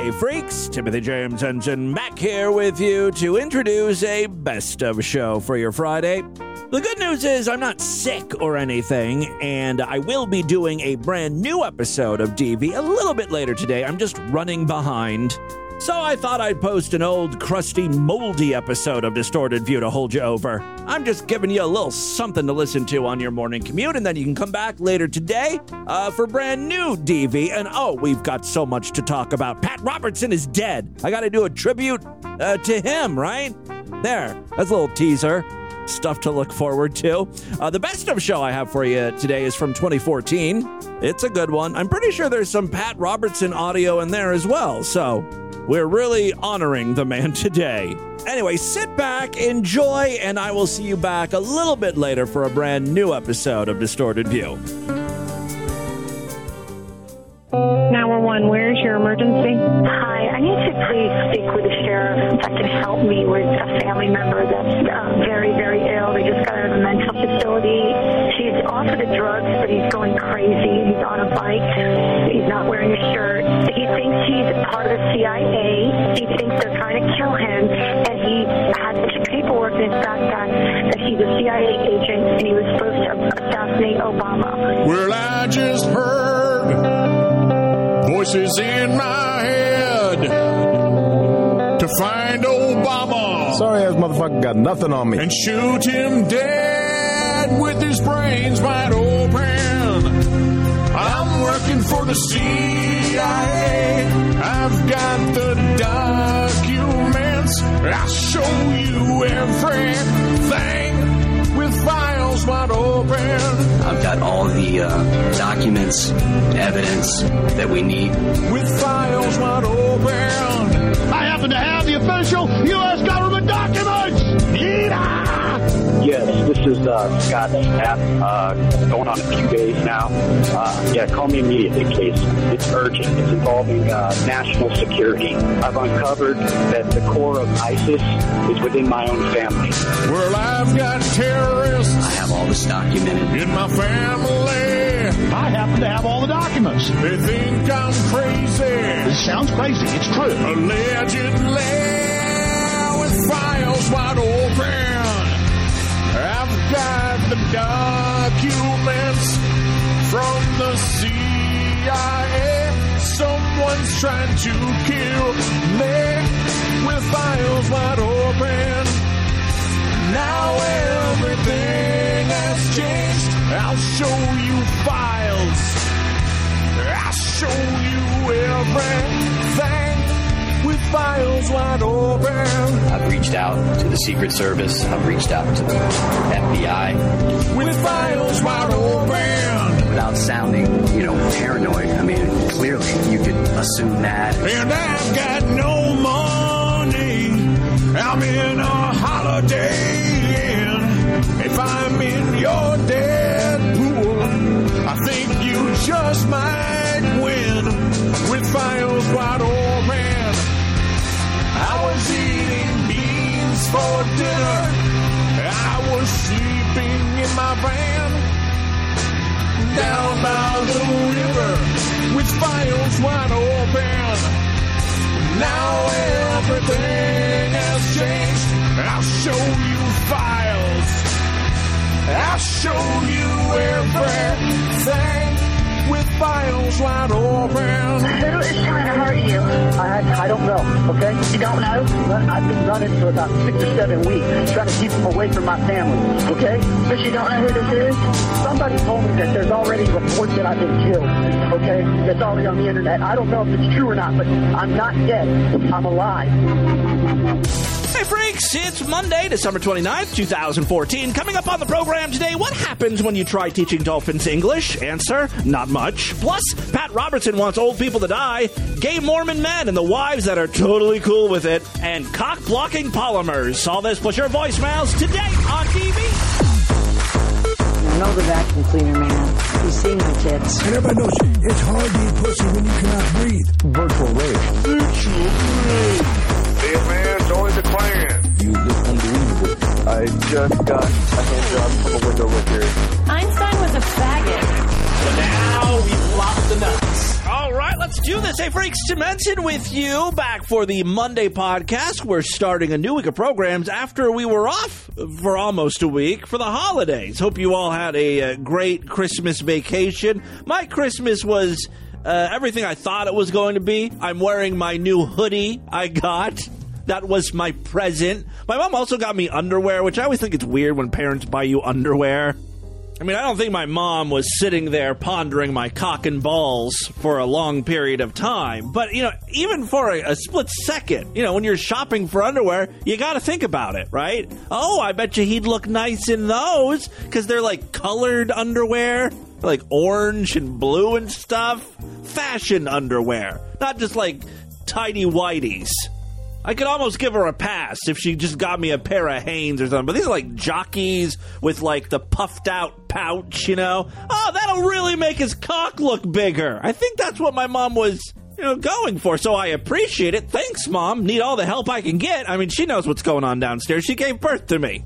Hey freaks, Timothy James Henson back here with you to introduce a best of show for your Friday. The good news is I'm not sick or anything, and I will be doing a brand new episode of DV a little bit later today. I'm just running behind. So I thought I'd post an old, crusty, moldy episode of Distorted View to hold you over. I'm just giving you a little something to listen to on your morning commute, and then you can come back later today uh, for brand new DV. And oh, we've got so much to talk about. Pat Robertson is dead. I got to do a tribute uh, to him, right? There, that's a little teaser stuff to look forward to. Uh, the best of show I have for you today is from 2014. It's a good one. I'm pretty sure there's some Pat Robertson audio in there as well. So we're really honoring the man today. Anyway, sit back, enjoy, and I will see you back a little bit later for a brand new episode of Distorted View. 911, where's your emergency? Hi, I need to please speak with the sheriff that can help me with a family member that's uh, very, very ill. They just got out of a mental facility. She's offered the drugs, but he's going crazy. He's on a bike. He's not wearing a shirt. He thinks he's part of the CIA. He thinks they're trying to kill him, and he had a paperwork in his backpack that he's a CIA agent, and he was supposed to assassinate Obama. Well, I just heard voices in my head to find Obama Sorry ass motherfucker got nothing on me. and shoot him dead with his brains wide open. I'm working for the CIA. I've got the documents. I'll show you everything with files wide open. I've got all the uh, documents, evidence that we need. With files wide open. I happen to have the official U.S. government documents. Yeehaw! Yes, this is uh, Scott Stapp, uh, going on a few days now. Uh, yeah, call me immediately, please. It's urgent. It's involving uh, national security. I've uncovered that the core of ISIS is within my own family. Well, I've got terrorists I have all this documented. in my family. I happen to have all the documents. They think I'm crazy. This sounds crazy. It's true. Allegedly, with files wide open. I've got the documents from the CIA. Someone's trying to kill me with files wide open. Now everything has changed. I'll show you files. I'll show you everything with files wide open. I've reached out to the Secret Service. I've reached out to the FBI With files wide open. without sounding, you know, paranoid. I mean, clearly you could assume that. And I've got no money. I'm in a holiday inn. If I'm in your dead pool, I think you just might win with files wide open. I was eating beans for dinner. I was sleeping in my van down by the river with files wide open. Now everything has changed. I'll show you files. I'll show you everything with files wide open. Who is trying to hurt you? I, I don't know, okay? You don't know? I've been running for about six or seven weeks, trying to keep them away from my family, okay? But you don't know who this is? Somebody told me that there's already reports that I've been killed, okay? That's already on the internet. I don't know if it's true or not, but I'm not dead. I'm alive. Hey freaks, it's Monday, December 29th, 2014. Coming up on the program today, what happens when you try teaching dolphins English? Answer, not much. Plus, Pat Robertson wants old people to die, gay Mormon men and the wives that are totally cool with it, and cock-blocking polymers. All this plus your voicemails today on DV. know the vacuum cleaner man. He's seen my tits. And everybody knows it's hard to eat pussy when you cannot breathe. Virtual rape. Hey man, just got a hand job from a window licker. Einstein was a faggot. So now we've lost the nuts. All right, let's Let's do this. Hey, Freaks to Mention with you back for the Monday podcast. We're starting a new week of programs after we were off for almost a week for the holidays. Hope you all had a, uh great Christmas vacation. My Christmas was uh, everything I thought it was going to be. I'm wearing my new hoodie I got. That was my present. My mom also got me underwear, which I always think it's weird when parents buy you underwear. I mean, I don't think my mom was sitting there pondering my cock and balls for a long period of time. But, you know, even for a, a split second, you know, when you're shopping for underwear, you got to think about it, right? Oh, I bet you he'd look nice in those because they're like colored underwear, like orange and blue and stuff. Fashion underwear, not just like tidy whities. I could almost give her a pass if she just got me a pair of Hanes or something. But these are like jockeys with like the puffed out pouch, you know? Oh, that'll really make his cock look bigger. I think that's what my mom was, you know, going for. So I appreciate it. Thanks, mom. Need all the help I can get. I mean, she knows what's going on downstairs. She gave birth to me.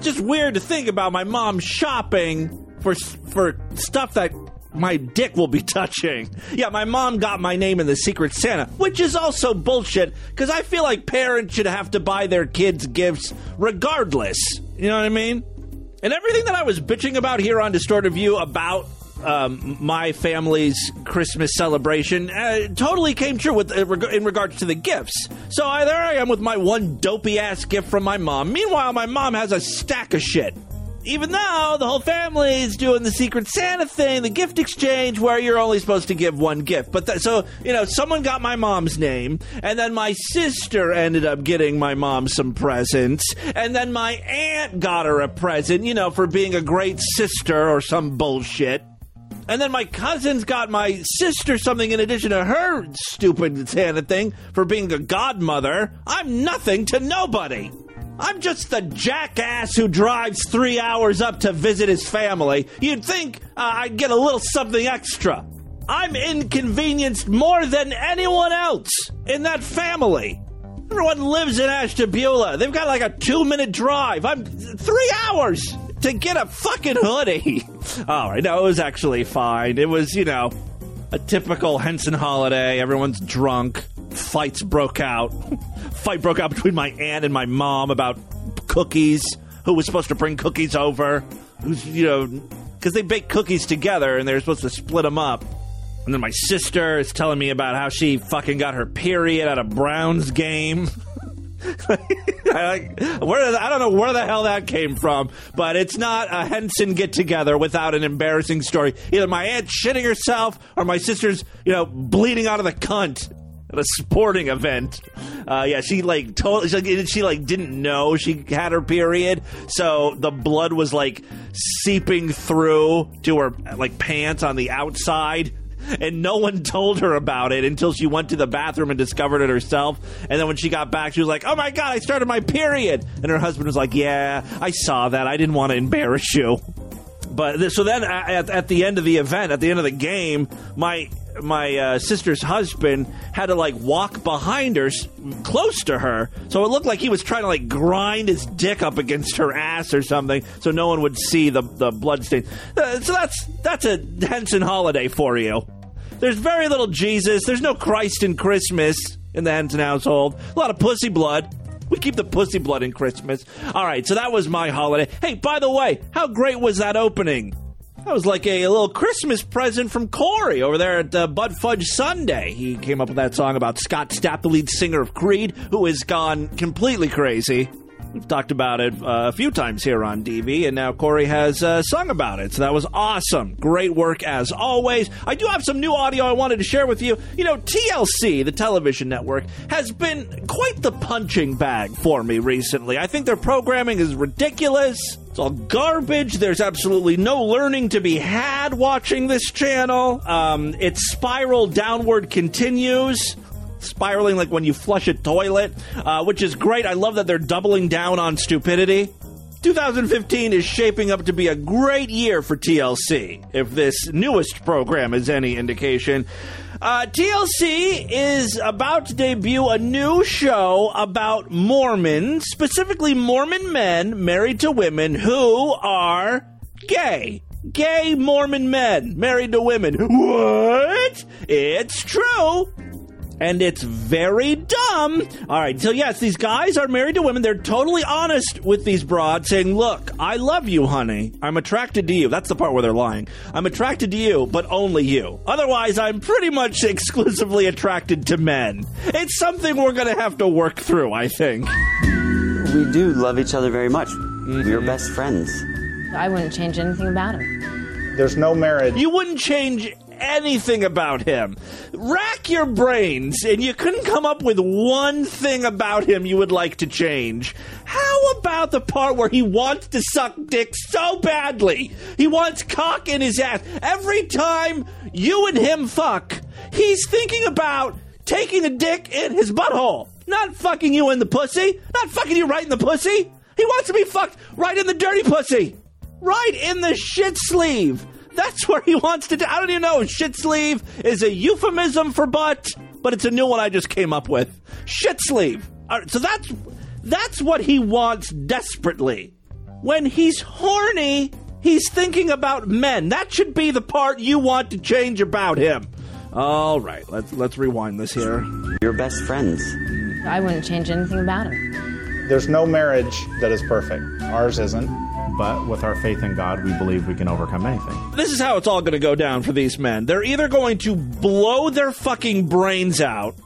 Just weird to think about my mom shopping for for stuff that my dick will be touching. Yeah, my mom got my name in the Secret Santa, which is also bullshit because I feel like parents should have to buy their kids gifts regardless. You know what I mean? And everything that I was bitching about here on Distorted View about um, my family's Christmas celebration uh, totally came true with uh, reg- in regards to the gifts. So I, there I am with my one dopey ass gift from my mom. Meanwhile, my mom has a stack of shit even though the whole family is doing the Secret Santa thing, the gift exchange, where you're only supposed to give one gift. But th- so, you know, someone got my mom's name, and then my sister ended up getting my mom some presents, and then my aunt got her a present, you know, for being a great sister or some bullshit. And then my cousins got my sister something in addition to her stupid Santa thing for being a godmother. I'm nothing to nobody. I'm just the jackass who drives three hours up to visit his family. You'd think uh, I'd get a little something extra. I'm inconvenienced more than anyone else in that family. Everyone lives in Ashtabula. They've got like a two minute drive. I'm three hours to get a fucking hoodie. All right, no, it was actually fine. It was, you know, a typical Henson holiday. Everyone's drunk. Fights broke out. Fight broke out between my aunt and my mom about cookies. Who was supposed to bring cookies over? Who's, you know, because they bake cookies together and they're supposed to split them up. And then my sister is telling me about how she fucking got her period at a Browns game. I, like, where I don't know where the hell that came from, but it's not a Henson get together without an embarrassing story. Either my aunt shitting herself or my sister's, you know, bleeding out of the cunt at a sporting event. Uh, yeah, she like totally she, she like didn't know she had her period, so the blood was like seeping through to her like pants on the outside. And no one told her about it until she went to the bathroom and discovered it herself. And then when she got back, she was like, "Oh my god, I started my period!" And her husband was like, "Yeah, I saw that. I didn't want to embarrass you." But th- so then at, at the end of the event, at the end of the game, my my uh, sister's husband had to like walk behind her, close to her, so it looked like he was trying to like grind his dick up against her ass or something, so no one would see the the blood stain. Uh, so that's that's a Henson holiday for you. There's very little Jesus. There's no Christ in Christmas in the Henson household. A lot of pussy blood. We keep the pussy blood in Christmas. All right, so that was my holiday. Hey, by the way, how great was that opening? That was like a, little Christmas present from Corey over there at uh, Bud Fudge Sunday. He came up with that song about Scott Stapp, the lead singer of Creed, who has gone completely crazy. We've talked about it uh, a few times here on DV, and now Corey has uh, sung about it. So that was awesome. Great work as always. I do have some new audio I wanted to share with you. You know, TLC, the television network, has been quite the punching bag for me recently. I think their programming is ridiculous. It's all garbage. There's absolutely no learning to be had watching this channel. Um, its spiral downward continues spiraling like when you flush a toilet, uh, which is great. I love that they're doubling down on stupidity. 2015 is shaping up to be a great year for TLC, if this newest program is any indication. Uh, TLC is about to debut a new show about Mormons, specifically Mormon men married to women who are gay. gay Mormon men married to women. What? It's true. And it's very dumb. All right, so yes, these guys are married to women. They're totally honest with these broads, saying, Look, I love you, honey. I'm attracted to you. That's the part where they're lying. I'm attracted to you, but only you. Otherwise, I'm pretty much exclusively attracted to men. It's something we're going to have to work through, I think. We do love each other very much. Mm-hmm. We're best friends. I wouldn't change anything about him. There's no marriage. You wouldn't change anything about him. Rack your brains, and you couldn't come up with one thing about him you would like to change. How about the part where he wants to suck dick so badly? He wants cock in his ass. Every time you and him fuck, he's thinking about taking a dick in his butthole. Not fucking you in the pussy. Not fucking you right in the pussy. He wants to be fucked right in the dirty pussy. Right in the shit sleeve. That's where he wants to do. I don't even know. Shit sleeve is a euphemism for butt, but it's a new one I just came up with. Shit sleeve. All right, so that's that's what he wants desperately. When he's horny, he's thinking about men. That should be the part you want to change about him. All right, let's let's rewind this here. You're best friends. I wouldn't change anything about him. There's no marriage that is perfect. Ours isn't. But with our faith in God, we believe we can overcome anything. This is how it's all going to go down for these men. They're either going to blow their fucking brains out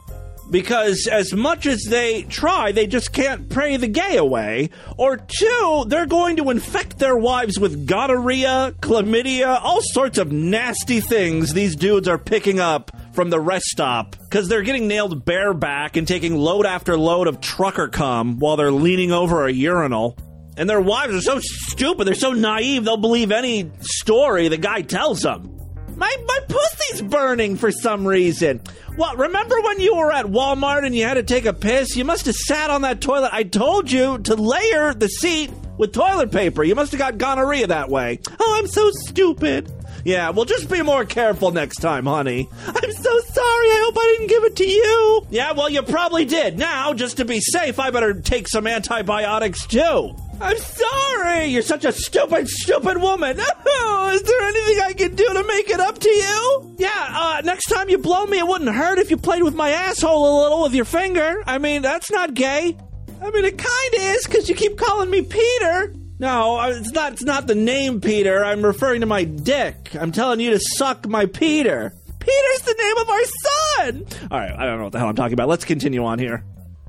because as much as they try, they just can't pray the gay away. Or two, they're going to infect their wives with gonorrhea, chlamydia, all sorts of nasty things these dudes are picking up from the rest stop because they're getting nailed bareback and taking load after load of trucker cum while they're leaning over a urinal. And their wives are so stupid, they're so naive, they'll believe any story the guy tells them. My, my pussy's burning for some reason. Well, remember when you were at Walmart and you had to take a piss? You must have sat on that toilet. I told you to layer the seat with toilet paper. You must have got gonorrhea that way. Oh, I'm so stupid. Yeah, well, just be more careful next time, honey. I'm so sorry. I hope I didn't give it to you. Yeah, well, you probably did. Now, just to be safe, I better take some antibiotics too. I'm sorry. You're such a stupid, stupid woman. Is there anything I can do to make it up to you? Yeah, uh, next time you blow me, it wouldn't hurt if you played with my asshole a little with your finger. I mean, that's not gay. I mean, it kind of is because you keep calling me Peter. No, uh, it's not. It's not the name Peter. I'm referring to my dick. I'm telling you to suck my Peter. Peter's the name of our son. All right, I don't know what the hell I'm talking about. Let's continue on here.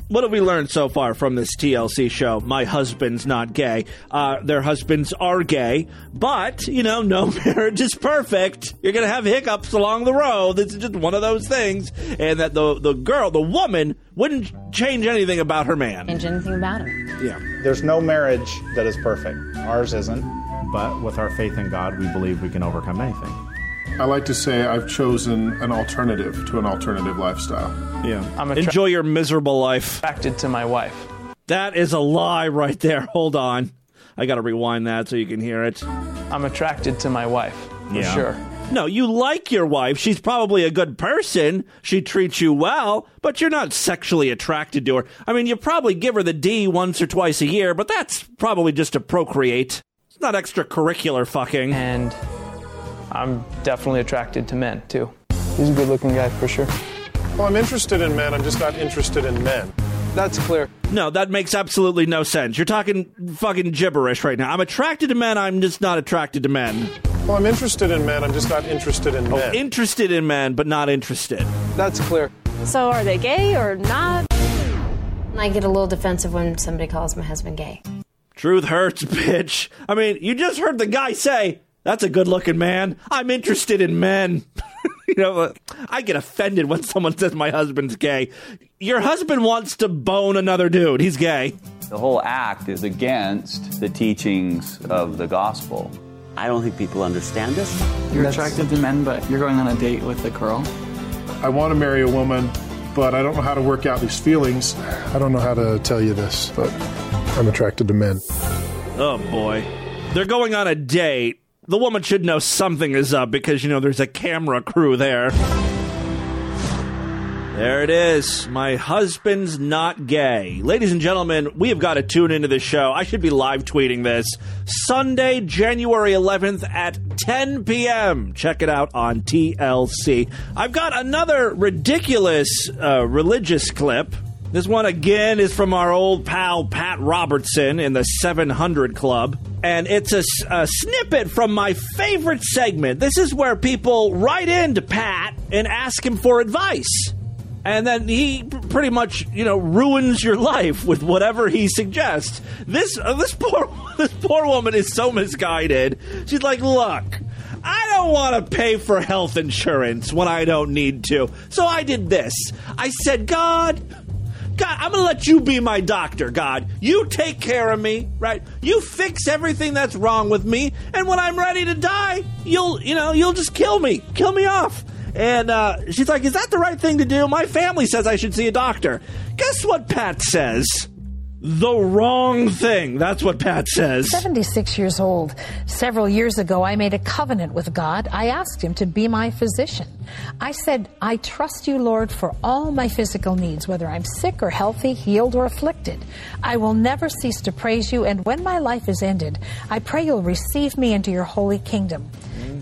What have we learned so far from this TLC show? My husband's not gay. Uh, their husbands are gay, but you know, no marriage is perfect. You're gonna have hiccups along the road. This is just one of those things, and that the the girl, the woman, wouldn't change anything about her man. Change anything about him. Yeah. There's no marriage that is perfect. Ours isn't. But with our faith in God, we believe we can overcome anything. I like to say I've chosen an alternative to an alternative lifestyle. Yeah. I'm attra- Enjoy your miserable life. attracted to my wife. That is a lie right there. Hold on. I gotta rewind that so you can hear it. I'm attracted to my wife. For sure. No, you like your wife. She's probably a good person. She treats you well, but you're not sexually attracted to her. I mean, you probably give her the D once or twice a year, but that's probably just to procreate. It's not extracurricular fucking. And I'm definitely attracted to men, too. He's a good looking guy, for sure. Well, I'm interested in men, I'm just not interested in men. That's clear. No, that makes absolutely no sense. You're talking fucking gibberish right now. I'm attracted to men, I'm just not attracted to men. Well, I'm interested in men, I'm just not interested in oh, men. Interested in men, but not interested. That's clear. So are they gay or not? I get a little defensive when somebody calls my husband gay. Truth hurts, bitch. I mean, you just heard the guy say, that's a good looking man. I'm interested in men. you know, uh, I get offended when someone says my husband's gay. Your husband wants to bone another dude. He's gay. The whole act is against the teachings of the gospel. I don't think people understand this. You're attracted to men, but you're going on a date with a girl. I want to marry a woman, but I don't know how to work out these feelings. I don't know how to tell you this, but I'm attracted to men. Oh boy. They're going on a date. The woman should know something is up because, you know, there's a camera crew there. There it is. My husband's not gay. Ladies and gentlemen, we have got to tune into this show. I should be live tweeting this. Sunday, January 11th at 10 p.m. Check it out on TLC. I've got another ridiculous uh, religious clip. This one again is from our old pal Pat Robertson in the 700 Club. And it's a snippet from my favorite segment. This is where people write in to Pat and ask him for advice and then he pretty much you know ruins your life with whatever he suggests. This uh, this poor this poor woman is so misguided. She's like, look. I don't want to pay for health insurance when I don't need to. So I did this. I said, God, God, I'm going to let you be my doctor, God. You take care of me, right? You fix everything that's wrong with me, and when I'm ready to die, you'll, you know, you'll just kill me. Kill me off. And uh, she's like, Is that the right thing to do? My family says I should see a doctor. Guess what Pat says? The wrong thing. That's what Pat says. 76 years old. Several years ago, I made a covenant with God. I asked Him to be my physician. I said, I trust you, Lord, for all my physical needs, whether I'm sick or healthy, healed or afflicted. I will never cease to praise you, and when my life is ended, I pray you'll receive me into your holy kingdom.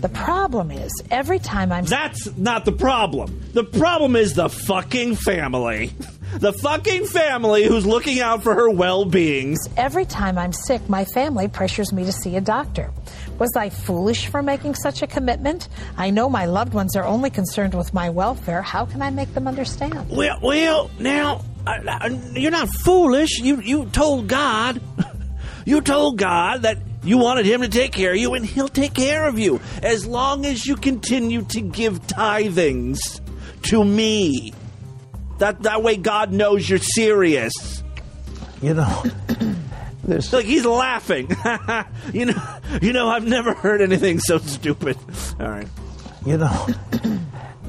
The problem is, every time I'm. That's not the problem. The problem is the fucking family. The fucking family who's looking out for her well being. Every time I'm sick, my family pressures me to see a doctor. Was I foolish for making such a commitment? I know my loved ones are only concerned with my welfare. How can I make them understand? Well, well, now uh, you're not foolish. You you told God, you told God that you wanted Him to take care of you, and He'll take care of you as long as you continue to give tithings to me. That that way, God knows you're serious. You know, there's like he's laughing. you know, you know, I've never heard anything so stupid. All right. You know,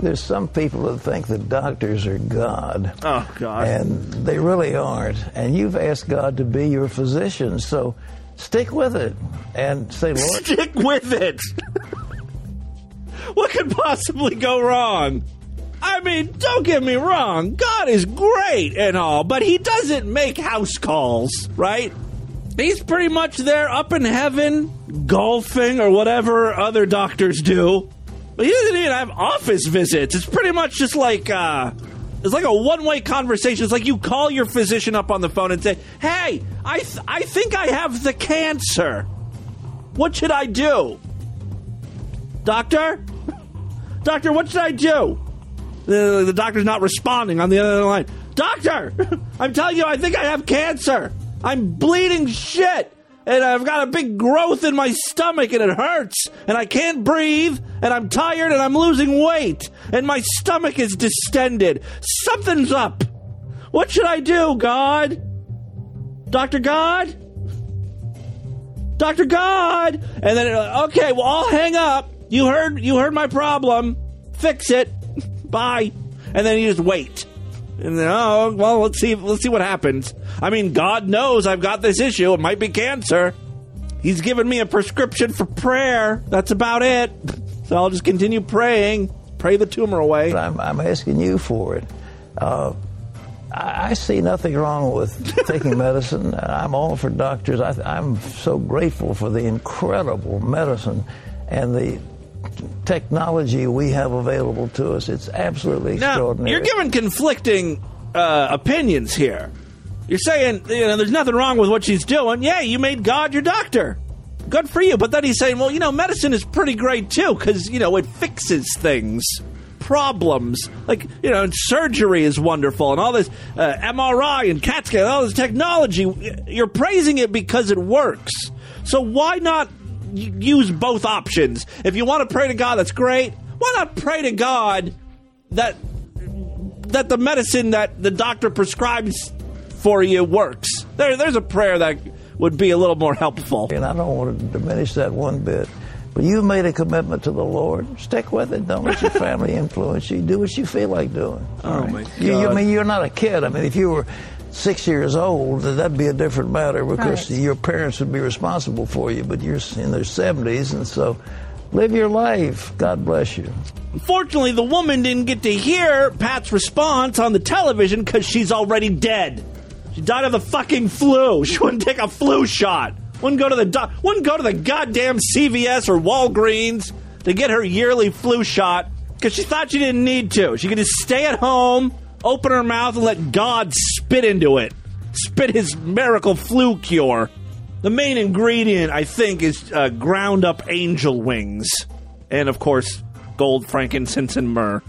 there's some people that think that doctors are God. Oh, God. And they really aren't. And you've asked God to be your physician, so stick with it and say, Lord. Stick with it. what could possibly go wrong? I mean, don't get me wrong. God is great and all, but he doesn't make house calls, right? He's pretty much there up in heaven, golfing or whatever other doctors do. But he doesn't even have office visits. It's pretty much just like uh it's like a one-way conversation. It's like you call your physician up on the phone and say, "Hey, I th- I think I have the cancer. What should I do?" Doctor? Doctor, what should I do? The, the doctor's not responding on the other line. Doctor, I'm telling you, I think I have cancer. I'm bleeding shit. And I've got a big growth in my stomach and it hurts. And I can't breathe. And I'm tired and I'm losing weight. And my stomach is distended. Something's up. What should I do, God? Dr. God? Dr. God? And then, okay, well, I'll hang up. You heard, you heard my problem. Fix it. Bye. And then you just wait. And then, oh, well, let's see, let's see what happens. I mean, God knows I've got this issue. It might be cancer. He's given me a prescription for prayer. That's about it. So I'll just continue praying, pray the tumor away. I'm, I'm asking you for it. Uh, I, I see nothing wrong with taking medicine. I'm all for doctors. I, I'm so grateful for the incredible medicine and the technology we have available to us. It's absolutely Now, extraordinary. you're giving conflicting uh, opinions here. You're saying you know there's nothing wrong with what she's doing. Yeah, you made God your doctor. Good for you. But then he's saying, well, you know, medicine is pretty great too because you know it fixes things, problems. Like you know, and surgery is wonderful and all this uh, MRI and CAT scan, all this technology. You're praising it because it works. So why not use both options? If you want to pray to God, that's great. Why not pray to God that that the medicine that the doctor prescribes for you works. There, there's a prayer that would be a little more helpful. And I don't want to diminish that one bit. But you've made a commitment to the Lord. Stick with it. Don't let your family influence you. Do what you feel like doing. Oh, my You, you- I mean, you're not a kid. I mean, if you were six years old, that'd be a different matter because Right. your parents would be responsible for you. But you're in their 70s, and so Live your life. God bless you. Unfortunately, the woman didn't get to hear Pat's response on the television because she's already dead. She died of the fucking flu. She wouldn't take a flu shot. Wouldn't go to the do- wouldn't go to the goddamn CVS or Walgreens to get her yearly flu shot because she thought she didn't need to. She could just stay at home, open her mouth, and let God spit into it. Spit his miracle flu cure. The main ingredient, I think, is uh, ground up angel wings. And of course, gold, frankincense, and myrrh.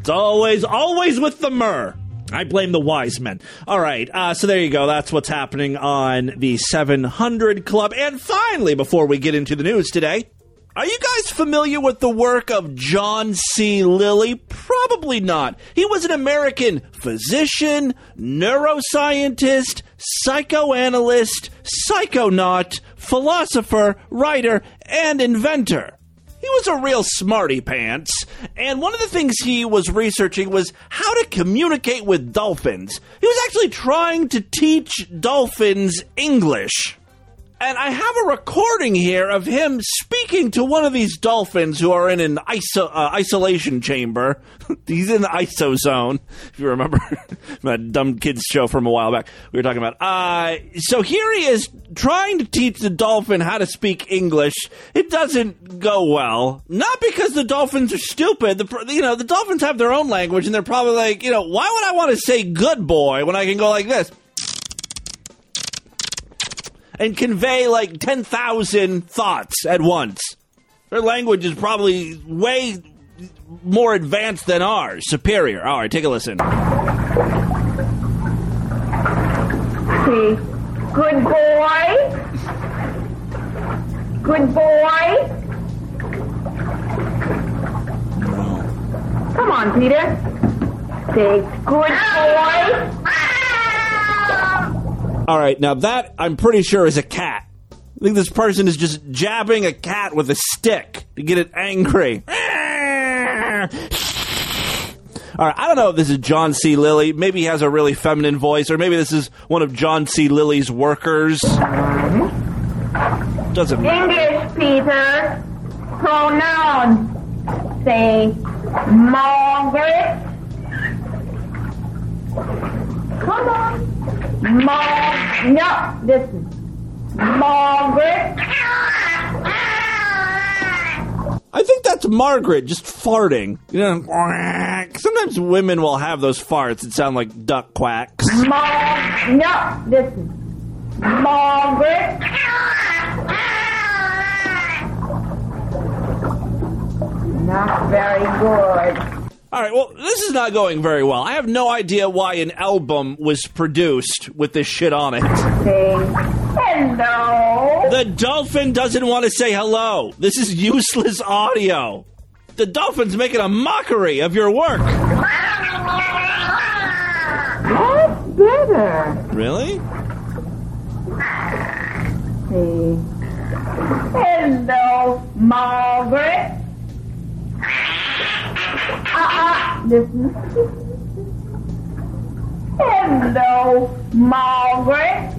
It's always, always with the myrrh. I blame the wise men. All right, uh, so there you go. That's what's happening on the 700 Club. And finally, before we get into the news today, are you guys familiar with the work of John C. Lilly? Probably not. He was an American physician, neuroscientist, psychoanalyst, psychonaut, philosopher, writer, and inventor. He was a real smarty pants, and one of the things he was researching was how to communicate with dolphins. He was actually trying to teach dolphins English. And I have a recording here of him speaking to one of these dolphins who are in an iso- uh, isolation chamber. He's in the ISO zone, if you remember that dumb kids show from a while back we were talking about. Uh, so here he is trying to teach the dolphin how to speak English. It doesn't go well. Not because the dolphins are stupid. The, you know, the dolphins have their own language and they're probably like, you know, why would I want to say good boy when I can go like this? And convey like 10,000 thoughts at once. Their language is probably way more advanced than ours, superior. All right, take a listen. See, good boy. Good boy. Come on, Peter. Say, good boy. All right, now that I'm pretty sure is a cat. I think this person is just jabbing a cat with a stick to get it angry. All right, I don't know if this is John C. Lilly. Maybe he has a really feminine voice, or maybe this is one of John C. Lilly's workers. Doesn't matter. English, Peter. Pronoun. Say, Margaret. Come on. Mar- no, listen. Margaret. I think that's Margaret just farting. You know, sometimes women will have those farts that sound like duck quacks. Mar- no, listen. Margaret. Not very good. All right, well, this is not going very well. I have no idea why an album was produced with this shit on it. Hello. The dolphin doesn't want to say hello. This is useless audio. The dolphin's making a mockery of your work. That's better. Really? Hello, Margaret. Hello, Margaret.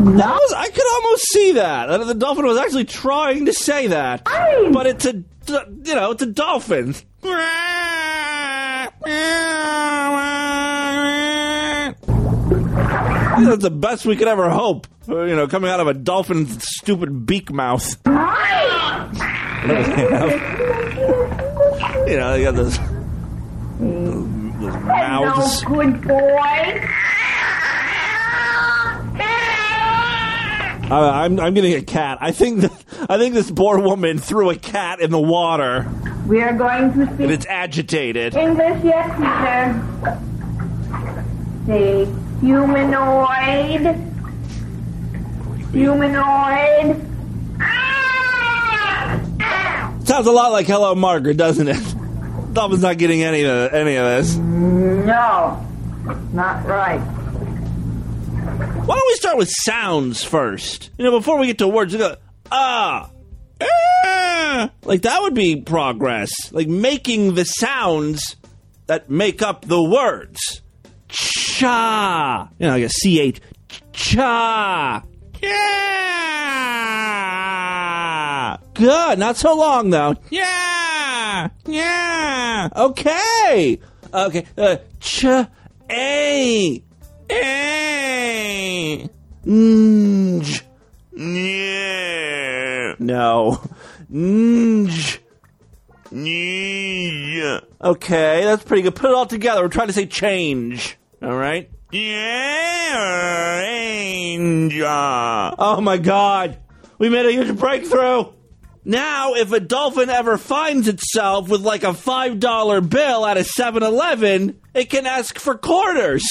Was, I could almost see that. The dolphin was actually trying to say that. But it's a, you know, it's a dolphin. That's the best we could ever hope. You know, coming out of a dolphin's stupid beak mouth. you know, they got those, those, those mouths. Hello, good boy. Uh, I'm I'm getting a cat. I think that, I think this poor woman threw a cat in the water We are going to and speak it's agitated. English yet, Peter. Say humanoid. Humanoid. Sounds a lot like Hello Margaret, doesn't it? Dolphin's not getting any of any of this. No, not right. Why don't we start with sounds first? You know, before we get to words, we go ah, ah. like that would be progress. Like making the sounds that make up the words. Cha, you know, like a ch, cha, cha. Good. Not so long though. Yeah. Yeah. Okay. Okay. Uh, ch a a nj yeah. No. Nj. Yeah. Okay, that's pretty good. Put it all together. We're trying to say change. All right. Yeah. Oh my God. We made a huge breakthrough. Now, if a dolphin ever finds itself with like a $5 bill at a 7 Eleven, it can ask for quarters.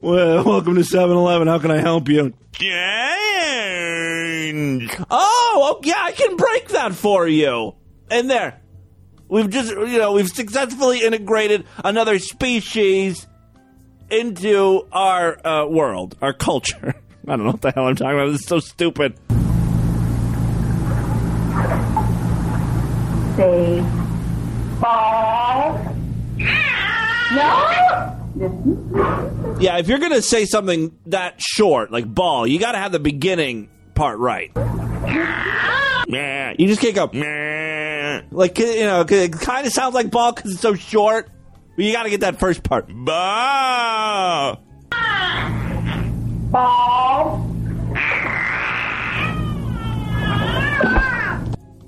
Well, welcome to 7 Eleven. How can I help you? Change. Oh, oh, yeah, I can break that for you. And there. We've just, you know, we've successfully integrated another species into our uh, world, our culture. I don't know what the hell I'm talking about. This is so stupid. Say ball. No. Yeah, if you're gonna say something that short, like ball, you gotta have the beginning part right. You just can't go like you know, it kind of sounds like ball because it's so short. But you gotta get that first part. Ball. Ball.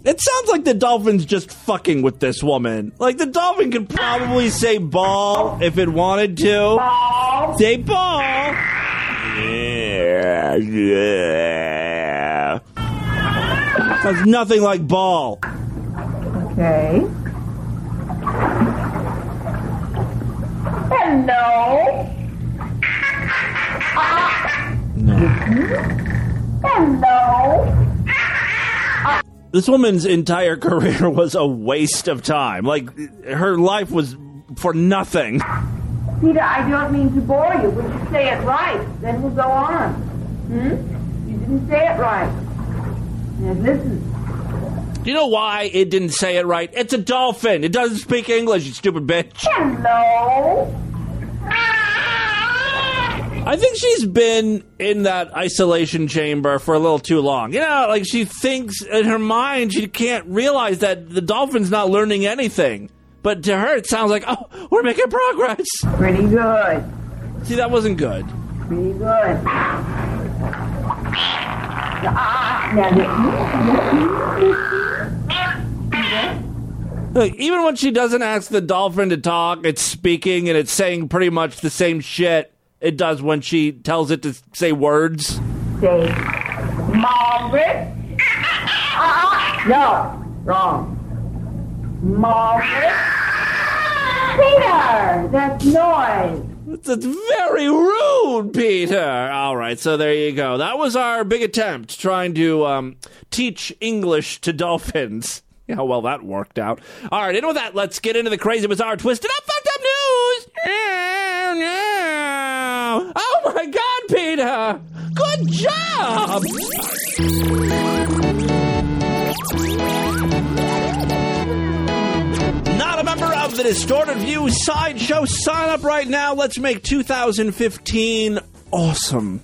It sounds like the dolphin's just fucking with this woman. Like the dolphin could probably say ball if it wanted to. Ball. Say ball. Yeah, yeah. Sounds nothing like ball. Okay. Hello. No. Hello. This woman's entire career was a waste of time. Like her life was for nothing. Peter, I don't mean to bore you, but you say it right. Then we'll go on. Hmm? You didn't say it right. Now listen. Do you know why it didn't say it right? It's a dolphin. It doesn't speak English, you stupid bitch. Hello. I think she's been in that isolation chamber for a little too long. You know, like she thinks in her mind she can't realize that the dolphin's not learning anything. But to her, it sounds like, oh, we're making progress. Pretty good. See, that wasn't good. Pretty good. Look, even when she doesn't ask the dolphin to talk, it's speaking and it's saying pretty much the same shit it does when she tells it to say words. say Margaret. Ah, no, wrong. Margaret. Peter, that's noise. That's very rude, Peter. All right, so there you go. That was our big attempt trying to um, teach English to dolphins. How well that worked out. All right, and with that, let's get into the crazy, bizarre, twisted up, fucked up news. Oh. Oh my God, Peter! Good job. Not a member of the Distorted View Sideshow. Sign up right now. Let's make 2015 awesome.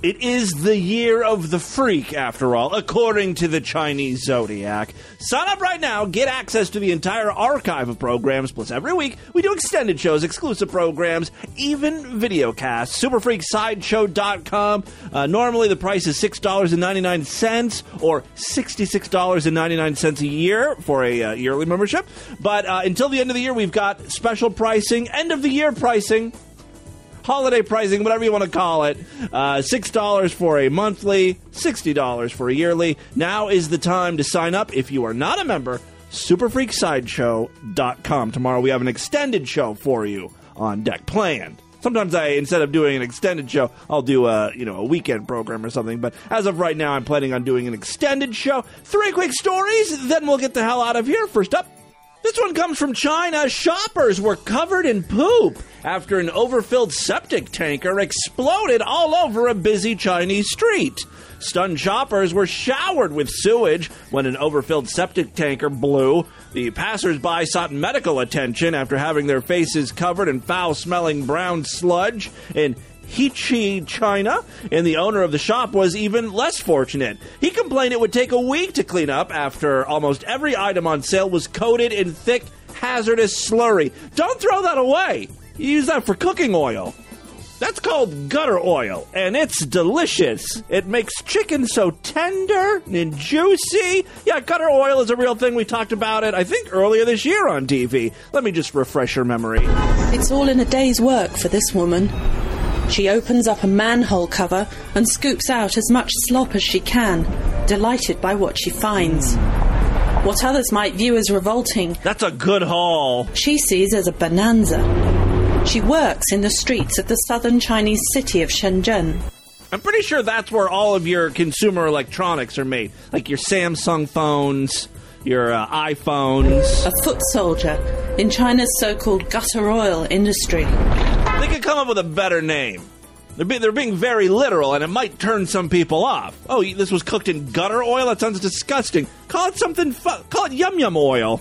It is the year of the freak, after all, according to the Chinese zodiac. Sign up right now, get access to the entire archive of programs, plus every week we do extended shows, exclusive programs, even video casts. Superfreaksideshow.com. Uh, normally the price is $6.99 or $66.99 a year for a uh, yearly membership. But uh, until the end of the year, we've got special pricing, end of the year pricing holiday pricing, whatever you want to call it. Uh, $6 for a monthly, $60 for a yearly. Now is the time to sign up if you are not a member. SuperFreakSideshow.com. Tomorrow we have an extended show for you on deck planned. Sometimes I, instead of doing an extended show, I'll do a you know a weekend program or something. But as of right now, I'm planning on doing an extended show. Three quick stories, then we'll get the hell out of here. First up, this one comes from China. Shoppers were covered in poop after an overfilled septic tanker exploded all over a busy Chinese street. Stunned shoppers were showered with sewage when an overfilled septic tanker blew. The passersby sought medical attention after having their faces covered in foul smelling brown sludge. In Hechi, China, and the owner of the shop was even less fortunate. He complained it would take a week to clean up after almost every item on sale was coated in thick, hazardous slurry. Don't throw that away. You use that for cooking oil. That's called gutter oil, and it's delicious. It makes chicken so tender and juicy. Yeah, gutter oil is a real thing. We talked about it, I think, earlier this year on DV. Let me just refresh your memory. It's all in a day's work for this woman. She opens up a manhole cover and scoops out as much slop as she can, delighted by what she finds. What others might view as revolting, That's a good haul. she sees as a bonanza. She works in the streets of the southern Chinese city of Shenzhen. I'm pretty sure that's where all of your consumer electronics are made, like your Samsung phones, your uh, iPhones. A foot soldier in China's so called gutter oil industry. Could come up with a better name. They're, be- they're being very literal, and it might turn some people off. Oh, this was cooked in gutter oil? That sounds disgusting. Call it something. Fu- call it yum yum oil.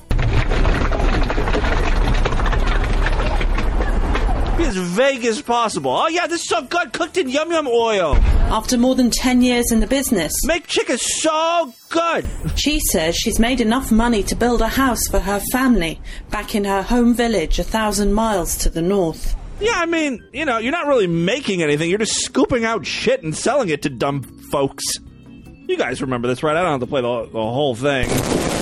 Be as vague as possible. Oh yeah, this is so good, cooked in yum yum oil. After more than 10 years in the business, Make chicken so good. she says she's made enough money to build a house for her family back in her home village a thousand miles to the north. Yeah, I mean, you know, you're not really making anything. You're just scooping out shit and selling it to dumb folks. You guys remember this, right? I don't have to play the, the whole thing.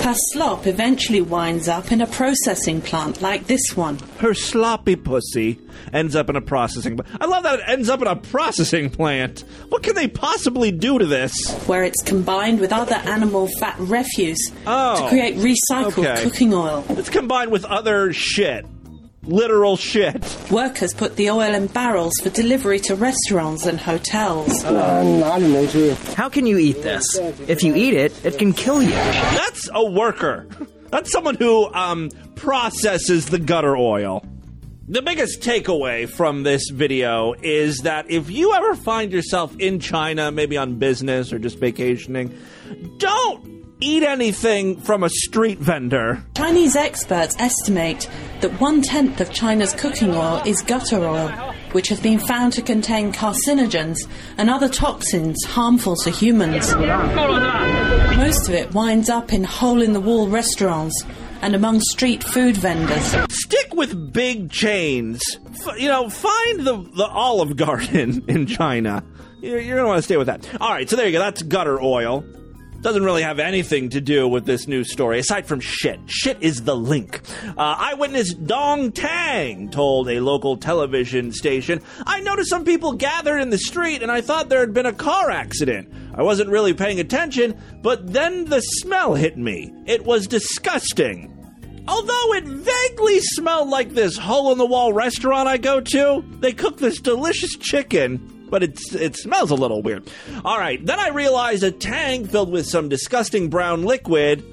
Her slop eventually winds up in a processing plant like this one. Her sloppy pussy ends up in a processing. I love that it ends up in a processing plant. What can they possibly do to this? where it's combined with other animal fat refuse Oh, to create recycled okay. cooking oil. It's combined with other shit. Literal shit. Workers put the oil in barrels for delivery to restaurants and hotels. How can you eat this? If you eat it, it can kill you. That's a worker. That's someone who um, processes the gutter oil. The biggest takeaway from this video is that if you ever find yourself in China, maybe on business or just vacationing, don't eat anything from a street vendor. Chinese experts estimate that one tenth of China's cooking oil is gutter oil, which has been found to contain carcinogens and other toxins harmful to humans. Most of it winds up in hole in the wall restaurants and among street food vendors. Stick with big chains. F- you know, find the, the Olive Garden in China. You're, you're going to want to stay with that. All right, so there you go. That's gutter oil. Doesn't really have anything to do with this news story, aside from shit. Shit is the link. Uh, eyewitness Dong Tang told a local television station I noticed some people gathered in the street and I thought there had been a car accident. I wasn't really paying attention, but then the smell hit me. It was disgusting. Although it vaguely smelled like this hole in the wall restaurant I go to, they cook this delicious chicken, but it's, it smells a little weird. All right, then I realized a tank filled with some disgusting brown liquid.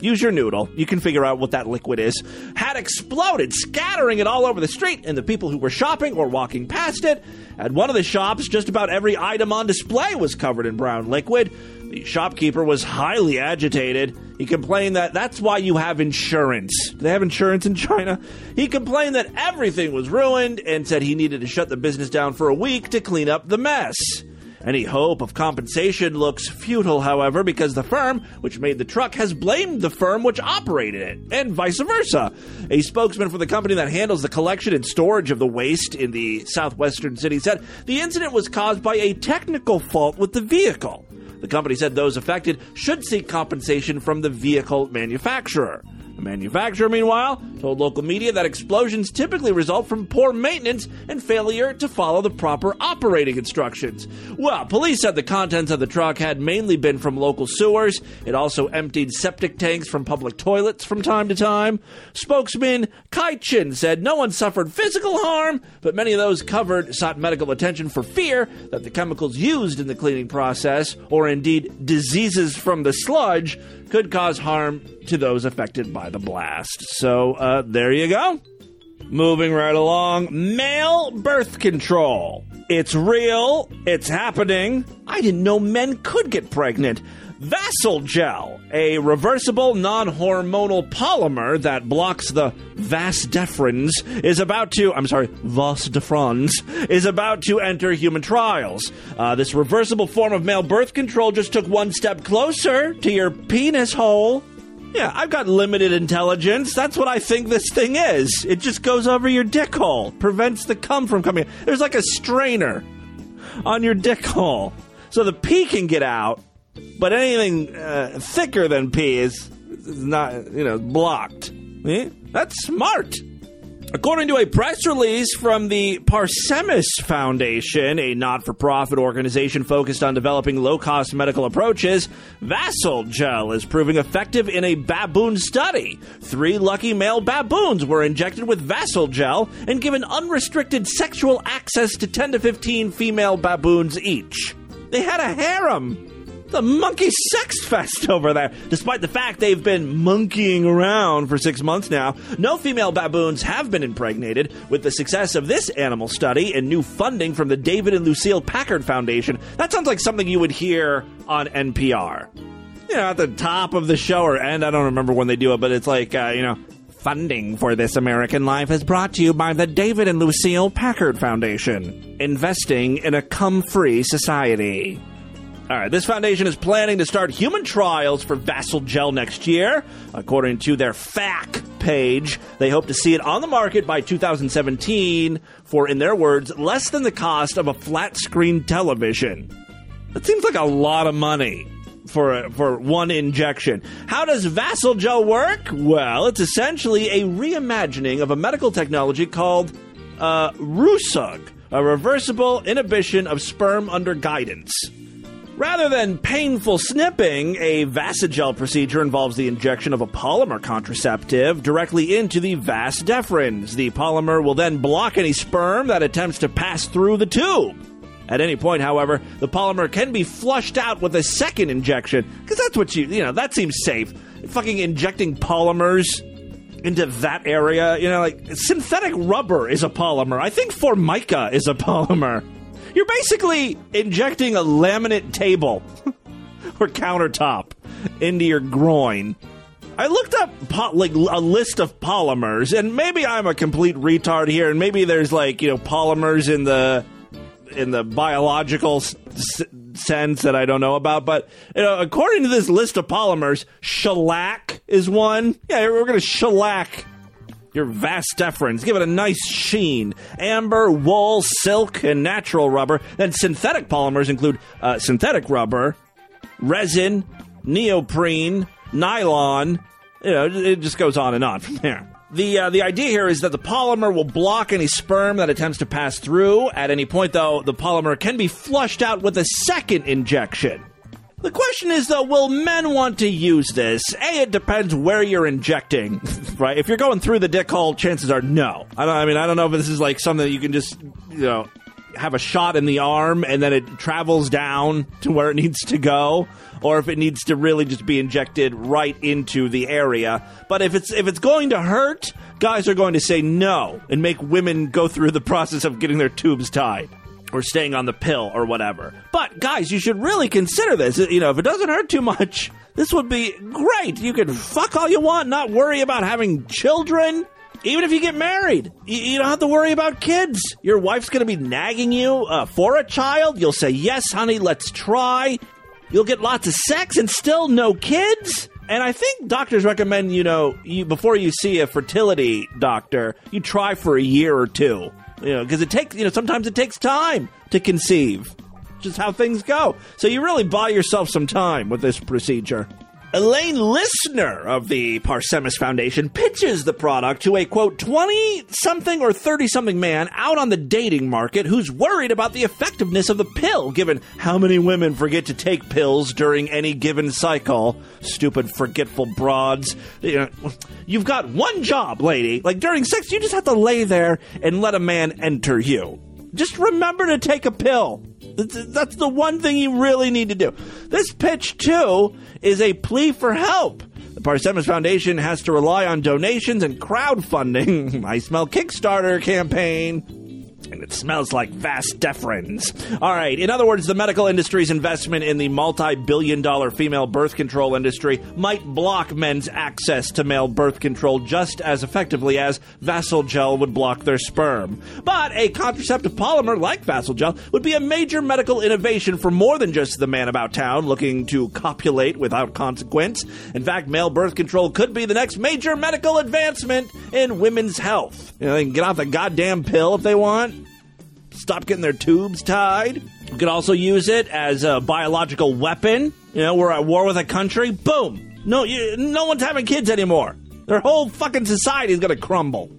Use your noodle. You can figure out what that liquid is. Had exploded, scattering it all over the street, and the people who were shopping or walking past it. At one of the shops, just about every item on display was covered in brown liquid. The shopkeeper was highly agitated. He complained that that's why you have insurance. Do they have insurance in China? He complained that everything was ruined and said he needed to shut the business down for a week to clean up the mess. Any hope of compensation looks futile, however, because the firm which made the truck has blamed the firm which operated it, and vice versa. A spokesman for the company that handles the collection and storage of the waste in the southwestern city said the incident was caused by a technical fault with the vehicle. The company said those affected should seek compensation from the vehicle manufacturer. The manufacturer, meanwhile, told local media that explosions typically result from poor maintenance and failure to follow the proper operating instructions. Well, police said the contents of the truck had mainly been from local sewers. It also emptied septic tanks from public toilets from time to time. Spokesman Kai Chin said no one suffered physical harm, but many of those covered sought medical attention for fear that the chemicals used in the cleaning process, or indeed diseases from the sludge, could cause harm to those affected by the blast. So, uh, there you go. Moving right along, male birth control. It's real, it's happening. I didn't know men could get pregnant. Vasalgel a reversible non-hormonal polymer that blocks the vas deferens is about to I'm sorry, vas deferens is about to enter human trials. Uh, this reversible form of male birth control just took one step closer to your penis hole. Yeah, I've got limited intelligence. That's what I think this thing is. It just goes over your dick hole, prevents the cum from coming. There's like a strainer on your dick hole. So the pee can get out, but anything uh, thicker than pee is, is not, you know, blocked. Eh? That's smart. According to a press release from the Parsemus Foundation, a not for profit organization focused on developing low cost medical approaches, Vasalgel is proving effective in a baboon study. Three lucky male baboons were injected with Vasalgel and given unrestricted sexual access to 10 to 15 female baboons each. They had a harem the monkey sex fest over there. Despite the fact they've been monkeying around for six months now, no female baboons have been impregnated. With the success of this animal study and new funding from the David and Lucile Packard Foundation, that sounds like something you would hear on NPR. You know, at the top of the show or end, I don't remember when they do it, but it's like, uh, you know, funding for this American life is brought to you by the David and Lucile Packard Foundation, investing in a cum free society. All right, this foundation is planning to start human trials for Vasalgel next year. According to their FAQ page, they hope to see it on the market by 2017 for, in their words, less than the cost of a flat screen television. That seems like a lot of money for for one injection. How does Vasalgel work? Well, it's essentially a reimagining of a medical technology called uh, RISUG, a reversible inhibition of sperm under guidance. Rather than painful snipping, a Vasalgel procedure involves the injection of a polymer contraceptive directly into the vas deferens. The polymer will then block any sperm that attempts to pass through the tube. At any point, however, the polymer can be flushed out with a second injection, because that's what you, you know, that seems safe. Fucking injecting polymers into that area, you know, like synthetic rubber is a polymer. I think Formica is a polymer. You're basically injecting a laminate table or countertop into your groin. I looked up po- like a list of polymers, and maybe I'm a complete retard here, and maybe there's like you know polymers in the in the biological s- sense that I don't know about. But you know, according to this list of polymers, shellac is one. Yeah, we're gonna shellac your vas deferens. Give it a nice sheen. Amber, wool, silk, and natural rubber. Then synthetic polymers include uh, synthetic rubber, resin, neoprene, nylon. You know, it just goes on and on from there. The uh, the idea here is that the polymer will block any sperm that attempts to pass through. At any point, though, the polymer can be flushed out with a second injection. The question is, though, will men want to use this? A, it depends where you're injecting, right? If you're going through the dick hole, chances are no. I don't. I mean, I don't know if this is like something that you can just, you know, have a shot in the arm and then it travels down to where it needs to go, or if it needs to really just be injected right into the area. But if it's if it's going to hurt, guys are going to say no and make women go through the process of getting their tubes tied or staying on the pill or whatever. But guys, you should really consider this. You know, if it doesn't hurt too much, this would be great. You could fuck all you want, not worry about having children. Even if you get married, you, you don't have to worry about kids. Your wife's going to be nagging you uh, for a child. You'll say, Yes, honey, let's try. You'll get lots of sex and still no kids. And I think doctors recommend, you know, you, before you see a fertility doctor, you try for a year or two. You know, because it takes, you know, sometimes it takes time to conceive. Just how things go. So you really buy yourself some time with this procedure. Elaine Lissner of the Parsemus Foundation pitches the product to a quote 20 something or 30 something man out on the dating market who's worried about the effectiveness of the pill given how many women forget to take pills during any given cycle. Stupid forgetful broads. You you've got one job, lady. Like during sex, you just have to lay there and let a man enter you. Just remember to take a pill. That's the one thing you really need to do. This pitch, too, is a plea for help. The Parsemus Foundation has to rely on donations and crowdfunding. I smell Kickstarter campaign. And it smells like Vas Deferens. All right. In other words, the medical industry's investment in the multi-billion dollar female birth control industry might block men's access to male birth control just as effectively as Vasalgel would block their sperm. But a contraceptive polymer like Vasalgel would be a major medical innovation for more than just the man about town looking to copulate without consequence. In fact, male birth control could be the next major medical advancement in women's health. You know, they can get off the goddamn pill if they want stop getting their tubes tied. You could also use it as a biological weapon. You know, we're at war with a country. Boom. No, you, no one's having kids anymore. Their whole fucking society is going to crumble.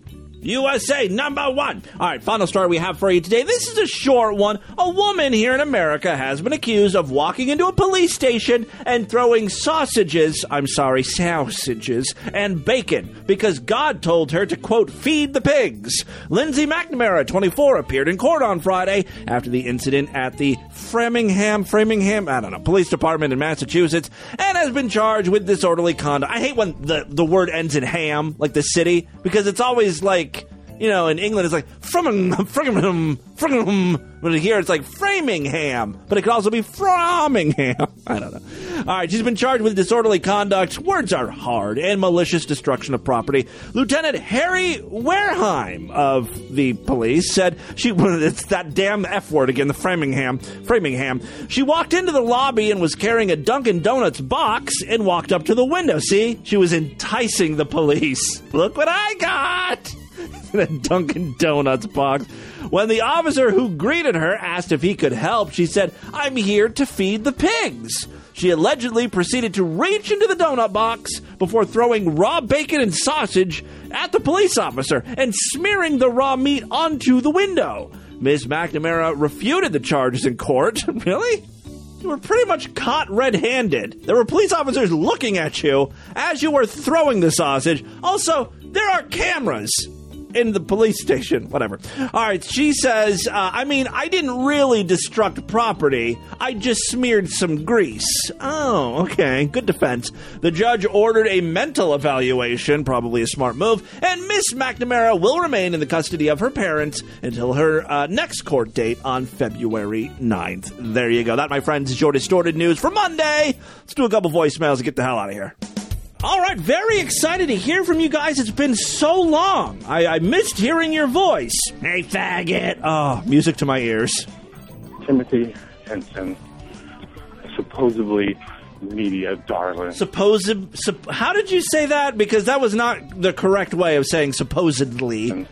USA number one. All right, final story we have for you today. This is a short one. A woman here in America has been accused of walking into a police station and throwing sausages, I'm sorry, sausages, and bacon because God told her to, quote, feed the pigs. Lindsay McNamara, 24, appeared in court on Friday after the incident at the Framingham, Framingham, I don't know, police department in Massachusetts and has been charged with disorderly conduct. I hate when the, the word ends in ham, like the city, because it's always like, you know, in England it's like Framingham, Framingham, Framingham. But here it's like Framingham, but it could also be Framingham. I don't know. All right, she's been charged with disorderly conduct. Words are hard and malicious destruction of property. Lieutenant Harry Wareham of the police said she it's that damn F word again, the Framingham, Framingham. She walked into the lobby and was carrying a Dunkin' Donuts box and walked up to the window. See, she was enticing the police. Look what I got in a Dunkin' Donuts box. When the officer who greeted her asked if he could help, she said, I'm here to feed the pigs. She allegedly proceeded to reach into the donut box before throwing raw bacon and sausage at the police officer and smearing the raw meat onto the window. Ms. McNamara refuted the charges in court. really? You were pretty much caught red handed. There were police officers looking at you as you were throwing the sausage. Also, there are cameras in the police station. Whatever. All right, she says, uh, I mean, I didn't really destruct property. I just smeared some grease. Oh, okay. Good defense. The judge ordered a mental evaluation, probably a smart move, and Miss McNamara will remain in the custody of her parents until her uh, next court date on February 9th. There you go. That, my friends, is your distorted news for Monday. Let's do a couple voicemails and get the hell out of here. All right, very excited to hear from you guys. It's been so long. I, I missed hearing your voice. Hey, faggot. Oh, music to my ears. Timothy Henson, supposedly media darling. Supposed. Sup, how did you say that? Because that was not the correct way of saying supposedly.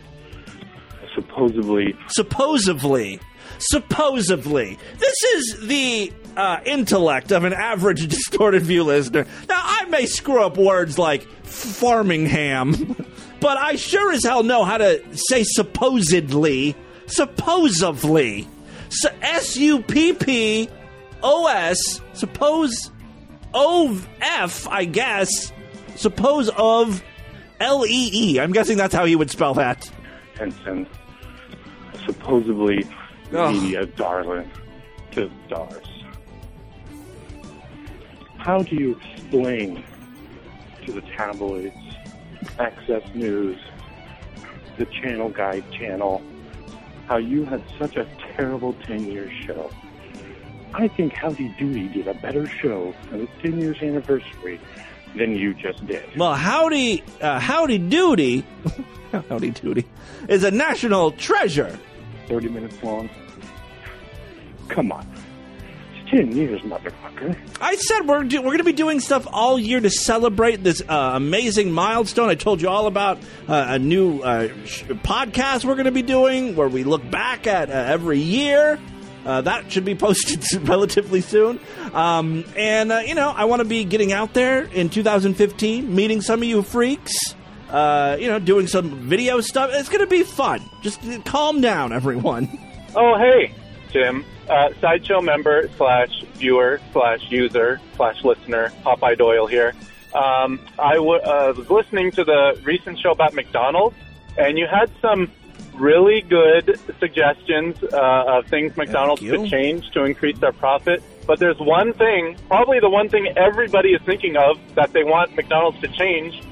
Supposedly. Supposedly. Supposedly. This is the uh, intellect of an average distorted view listener. Now, I may screw up words like farmingham, but I sure as hell know how to say supposedly. Supposedly. S U P P O S. Suppose. O F, I guess. Suppose of L E E. I'm guessing that's how he would spell that. Henson, supposedly media darling to the stars. How do you explain to the tabloids, Access News, the Channel Guide channel, how you had such a terrible 10 year show? I think Howdy Doody did a better show on its 10 years anniversary than you just did. Well, Howdy, uh, Howdy Doody, Howdy Doody, is a national treasure. 30 minutes long. Come on. It's 10 years, motherfucker. I said we're do- we're going to be doing stuff all year to celebrate this uh, amazing milestone. I told you all about uh, a new uh, sh- podcast we're going to be doing where we look back at uh, every year. Uh, that should be posted relatively soon. Um, and, uh, you know, I want to be getting out there in 2015, meeting some of you freaks, uh, you know, doing some video stuff. It's going to be fun. Just calm down, everyone. Oh, hey, Tim. Uh, Sideshow member slash viewer slash user slash listener, Popeye Doyle here. Um, I w- uh, was listening to the recent show about McDonald's, and you had some really good suggestions uh, of things McDonald's could change to increase their profit. But there's one thing, probably the one thing everybody is thinking of that they want McDonald's to change.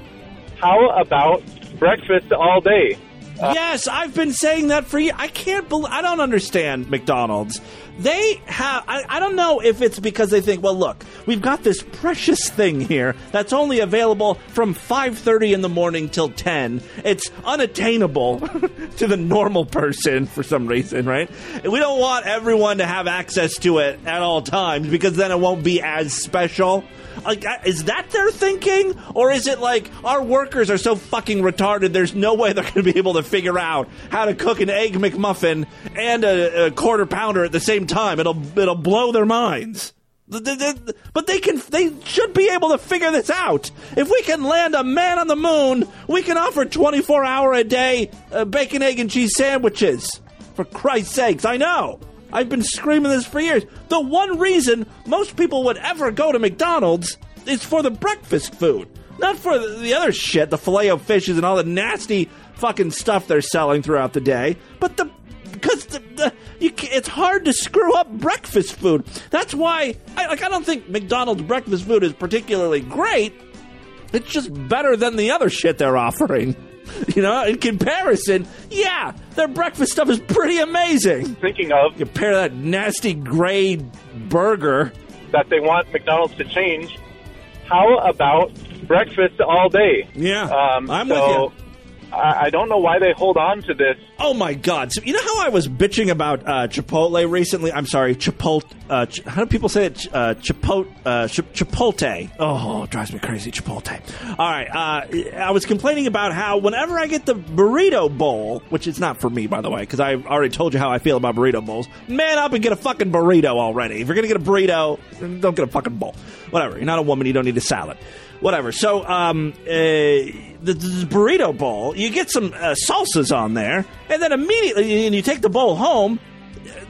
How about breakfast all day? Yes, I've been saying that for years. I can't believe. I don't understand McDonald's. They have. I, I don't know if it's because they think, well, look, we've got this precious thing here that's only available from 5:30 in the morning till 10. It's unattainable to the normal person for some reason, right? We don't want everyone to have access to it at all times because then it won't be as special. Like, is that their thinking, or is it like our workers are so fucking retarded? There's no way they're going to be able to figure out how to cook an egg McMuffin and a, a quarter pounder at the same time. It'll it'll blow their minds. But they can they should be able to figure this out. If we can land a man on the moon, we can offer 24 hour a day uh, bacon, egg, and cheese sandwiches. For Christ's sakes, I know. I've been screaming this for years. The one reason most people would ever go to McDonald's is for the breakfast food, not for the the other shit, the filet of fishes and all the nasty fucking stuff they're selling throughout the day. But the because the, the, you, it's hard to screw up breakfast food. That's why, I, like, I don't think McDonald's breakfast food is particularly great. It's just better than the other shit they're offering. You know, in comparison, yeah, their breakfast stuff is pretty amazing. Thinking of compare that nasty gray burger that they want McDonald's to change. How about breakfast all day? Yeah, um, I'm with you. I, don't know why they hold on to this. Oh my god! So you know how I was bitching about uh, Chipotle recently? I'm sorry, Chipotle. Uh, ch- how do people say it? Ch- Uh, Chipotle. Uh, Ch- Chipotle. Oh, it drives me crazy. Chipotle. All right. Uh, I was complaining about how whenever I get the burrito bowl, which is not for me, by the way, because I already told you how I feel about burrito bowls. Man up and get a fucking burrito already. If you're gonna get a burrito, don't get a fucking bowl. Whatever. You're not a woman. You don't need a salad. Whatever. So, um, uh, the, the burrito bowl, you get some uh, salsas on there, and then immediately, and you take the bowl home.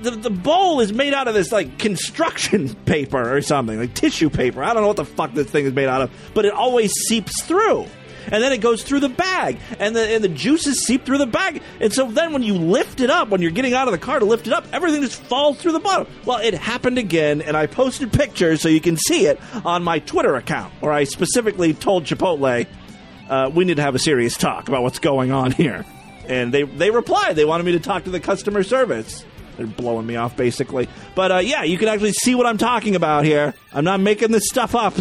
The, the bowl is made out of this like construction paper or something, like tissue paper. I don't know what the fuck this thing is made out of, but it always seeps through. And then it goes through the bag, and the and the juices seep through the bag. And so then when you lift it up, when you're getting out of the car to lift it up, everything just falls through the bottom. Well, it happened again, and I posted pictures so you can see it on my Twitter account, where I specifically told Chipotle uh, we need to have a serious talk about what's going on here. And they they replied. They wanted me to talk to the customer service. They're blowing me off, basically. But uh, yeah, you can actually see what I'm talking about here. I'm not making this stuff up.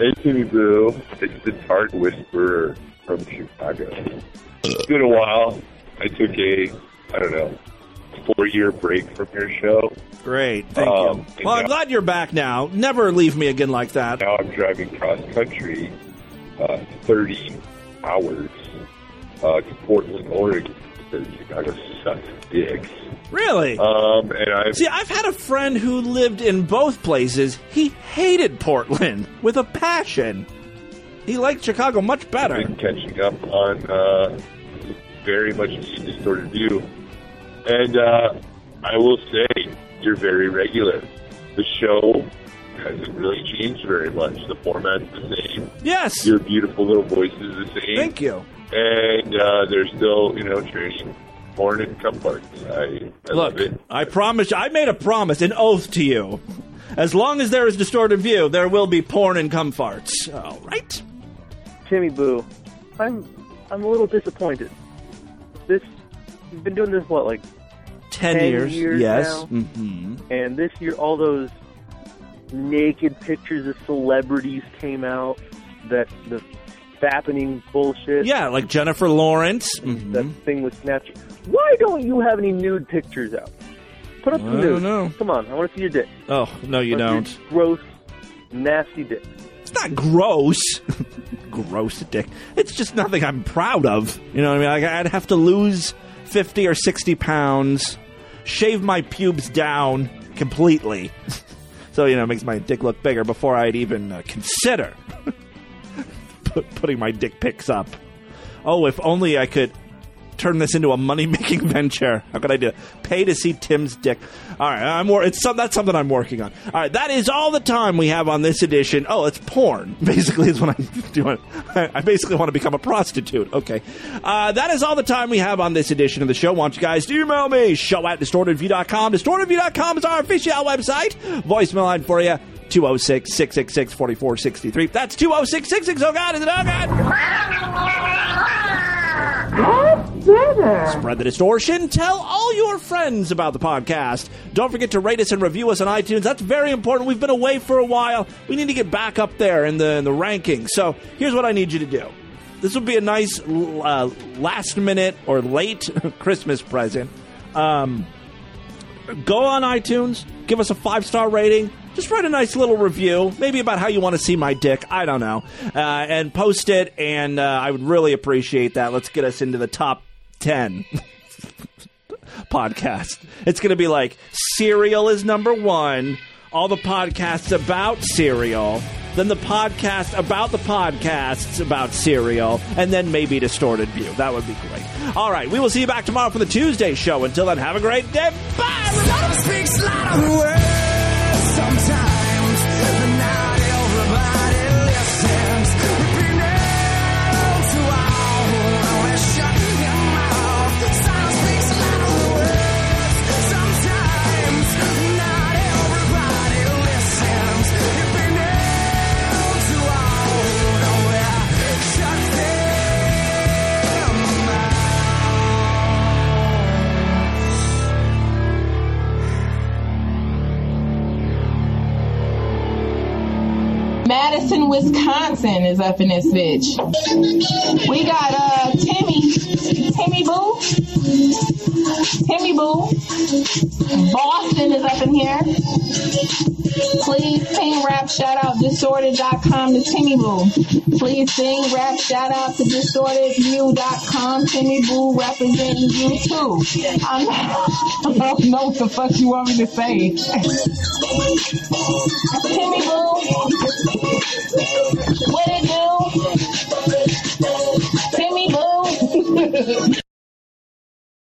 Hey, Timmy Boo. It's the Tart Whisperer from Chicago. It's been a while. I took a, I don't know, four year break from your show. Great, thank Um, you. Well, I'm glad you're back now. Never leave me again like that. Now I'm driving cross country uh, 30 hours uh, to Portland, Oregon because Chicago sucks dicks. Really? Um, and I See, I've had a friend who lived in both places. He hated Portland with a passion. He liked Chicago much better. been catching up on uh, very much a distorted view. And uh, I will say, you're very regular. The show hasn't really changed very much. The format's the same. Yes. Your beautiful little voice is the same. Thank you. And uh, they're still, you know, trading porn and cum. I, I Look, love it. I promise. I made a promise, an oath to you. As long as there is distorted view, there will be porn and cum farts. All right. Timmy Boo, I'm I'm a little disappointed. This you've been doing this what like Ten, 10 years. years yes. now? hmm and this year all those naked pictures of celebrities came out that the fappening bullshit. Yeah, like Jennifer Lawrence. Mhm. That thing with Snapchat. Why don't you have any nude pictures out? Put up I some don't nude. know. Come on, I want to see your dick. Oh no, you I don't. Gross, nasty dick. It's not gross. gross dick. It's just nothing I'm proud of. You know what I mean? Like, I'd have to lose 50 or 60 pounds, shave my pubes down completely. so, you know, it makes my dick look bigger before I'd even uh, consider put, putting my dick pics up. Oh, if only I could turn this into a money making venture. How could I do it? Pay to see Tim's dick. All right, I'm wor- it's some, that's something I'm working on. All right, that is all the time we have on this edition. Oh, it's porn. Basically, is what I'm doing. I basically want to become a prostitute. Okay, uh, that is all the time we have on this edition of the show. Want you guys to email me show at distortedview.com. Distortedview.com is our official website. Voicemail line for you. 206 666 4463. That's 206 666. Oh, God, is it? Oh, God. Damn either. Spread the distortion. Tell all your friends about the podcast. Don't forget to rate us and review us on iTunes. That's very important. We've been away for a while. We need to get back up there in the in the rankings. So here's what I need you to do. This would be a nice uh, last minute or late Christmas present. Um, go on iTunes, give us a five star rating. Just write a nice little review, maybe about how you want to see my dick. I don't know, uh, and post it. And uh, I would really appreciate that. Let's get us into the top ten podcast. It's going to be like Serial is number one. All the podcasts about Serial, then the podcast about the podcasts about Serial, and then maybe distorted view. That would be great. All right, we will see you back tomorrow for the Tuesday show. Until then, have a great day. Bye. Madison, Wisconsin is up in this bitch. We got uh Timmy, Timmy Boo, Timmy Boo. Boston is up in here. Please sing rap shout out disordered.com to Timmy Boo. Please sing rap shout out to distortedview.com. Timmy Boo representing you too. I'm, I don't know what the fuck you want me to say. What it do? Timmy Boo.